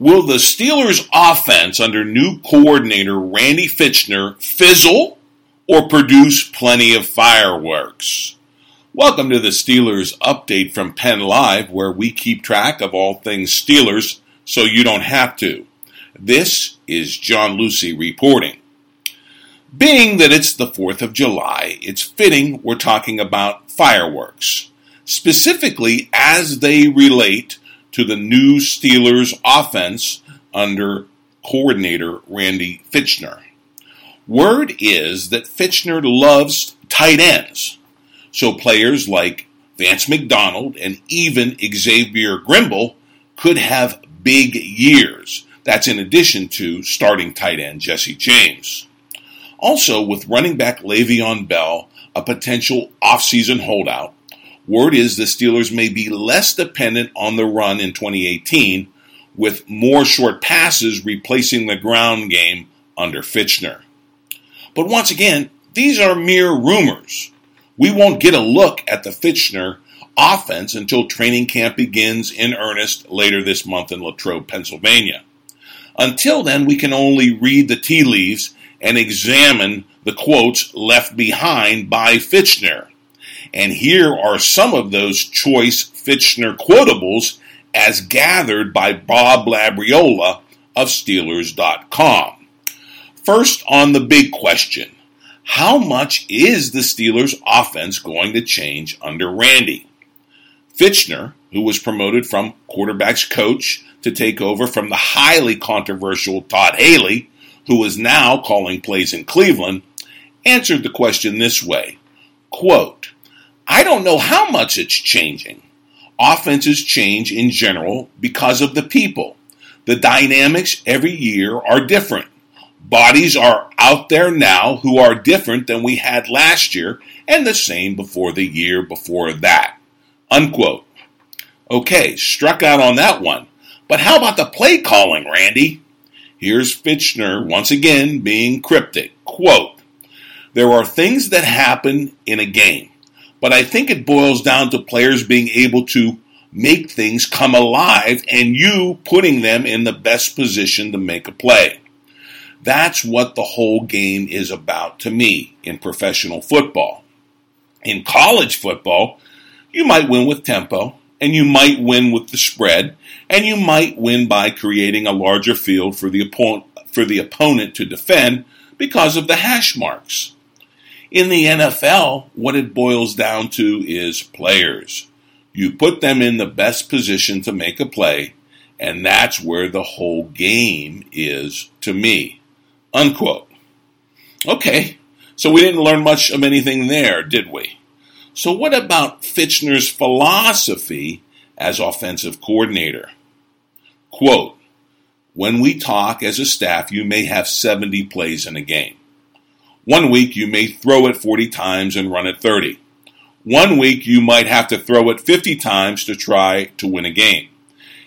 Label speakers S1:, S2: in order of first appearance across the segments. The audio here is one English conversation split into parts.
S1: Will the Steelers' offense under new coordinator Randy Fichtner fizzle or produce plenty of fireworks? Welcome to the Steelers update from Penn Live, where we keep track of all things Steelers so you don't have to. This is John Luciew reporting. Being that it's the 4th of July, it's fitting we're talking about fireworks, specifically as they relate to the new Steelers offense under coordinator Randy Fichtner. Word is that Fichtner loves tight ends, so players like Vance McDonald and even Xavier Grimble could have big years. That's in addition to starting tight end Jesse James. Also, with running back Le'Veon Bell, a potential offseason holdout, Word is the Steelers may be less dependent on the run in 2018, with more short passes replacing the ground game under Fichtner. But once again, these are mere rumors. We won't get a look at the Fichtner offense until training camp begins in earnest later this month in Latrobe, Pennsylvania. Until then, we can only read the tea leaves and examine the quotes left behind by Fichtner. And here are some of those choice Fichtner quotables as gathered by Bob Labriola of Steelers.com. First, on the big question how much is the Steelers' offense going to change under Randy? Fichtner, who was promoted from quarterback's coach to take over from the highly controversial Todd Haley, who is now calling plays in Cleveland, answered the question this way quote, I don't know how much it's changing. Offenses change in general because of the people. The dynamics every year are different. Bodies are out there now who are different than we had last year and the same before the year before that. Unquote. Okay, struck out on that one. But how about the play calling, Randy? Here's Fichtner once again being cryptic. Quote, there are things that happen in a game. But I think it boils down to players being able to make things come alive and you putting them in the best position to make a play. That's what the whole game is about to me in professional football. In college football, you might win with tempo, and you might win with the spread, and you might win by creating a larger field for the opponent, for the opponent to defend because of the hash marks. In the NFL, what it boils down to is players. You put them in the best position to make a play, and that's where the whole game is to me. Unquote. Okay, so we didn't learn much of anything there, did we? So, what about Fichtner's philosophy as offensive coordinator? Quote, when we talk as a staff, you may have 70 plays in a game. One week you may throw it 40 times and run it 30. One week you might have to throw it 50 times to try to win a game.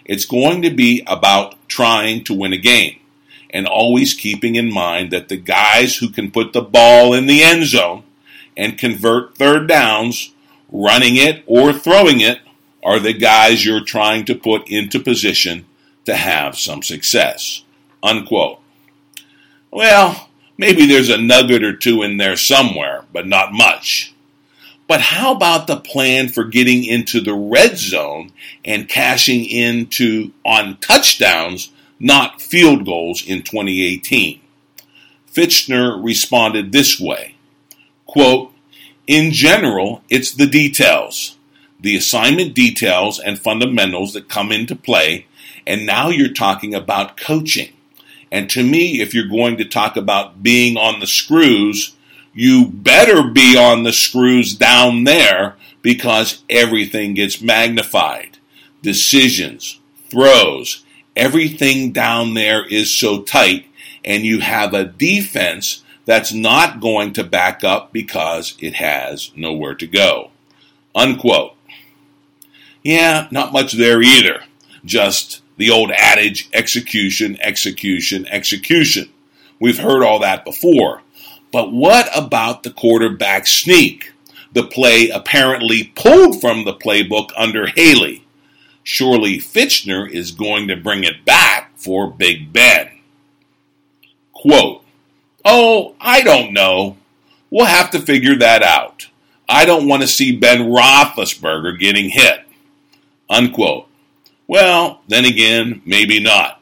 S1: It's going to be about trying to win a game and always keeping in mind that the guys who can put the ball in the end zone and convert third downs, running it or throwing it, are the guys you're trying to put into position to have some success. Unquote. Well, Maybe there's a nugget or two in there somewhere, but not much. But how about the plan for getting into the red zone and cashing into on touchdowns, not field goals in 2018? Fichtner responded this way quote, In general, it's the details, the assignment details and fundamentals that come into play, and now you're talking about coaching. And to me, if you're going to talk about being on the screws, you better be on the screws down there because everything gets magnified. Decisions, throws, everything down there is so tight and you have a defense that's not going to back up because it has nowhere to go. Unquote. Yeah, not much there either. Just the old adage execution, execution, execution. We've heard all that before. But what about the quarterback sneak? The play apparently pulled from the playbook under Haley. Surely Fichtner is going to bring it back for Big Ben. Quote, Oh, I don't know. We'll have to figure that out. I don't want to see Ben Roethlisberger getting hit. Unquote. Well, then again, maybe not.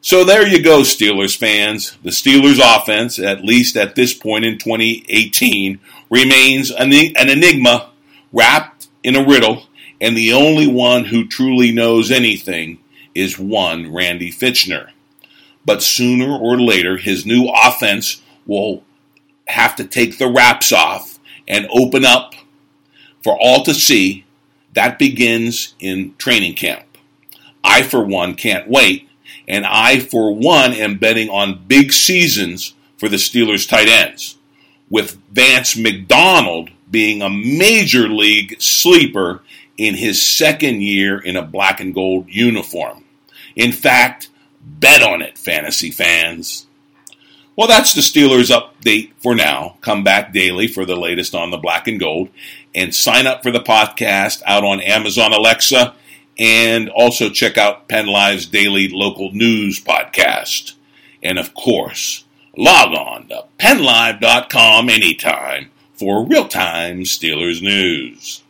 S1: So there you go, Steelers fans. The Steelers offense, at least at this point in 2018, remains an enigma wrapped in a riddle, and the only one who truly knows anything is one Randy Fichtner. but sooner or later his new offense will have to take the wraps off and open up for all to see. That begins in training camp. I, for one, can't wait, and I, for one, am betting on big seasons for the Steelers tight ends, with Vance McDonald being a major league sleeper in his second year in a black and gold uniform. In fact, Bet on it, fantasy fans. Well, that's the Steelers update for now. Come back daily for the latest on the black and gold and sign up for the podcast out on Amazon Alexa and also check out Penn Live's daily local news podcast. And of course, log on to pennlive.com anytime for real time Steelers news.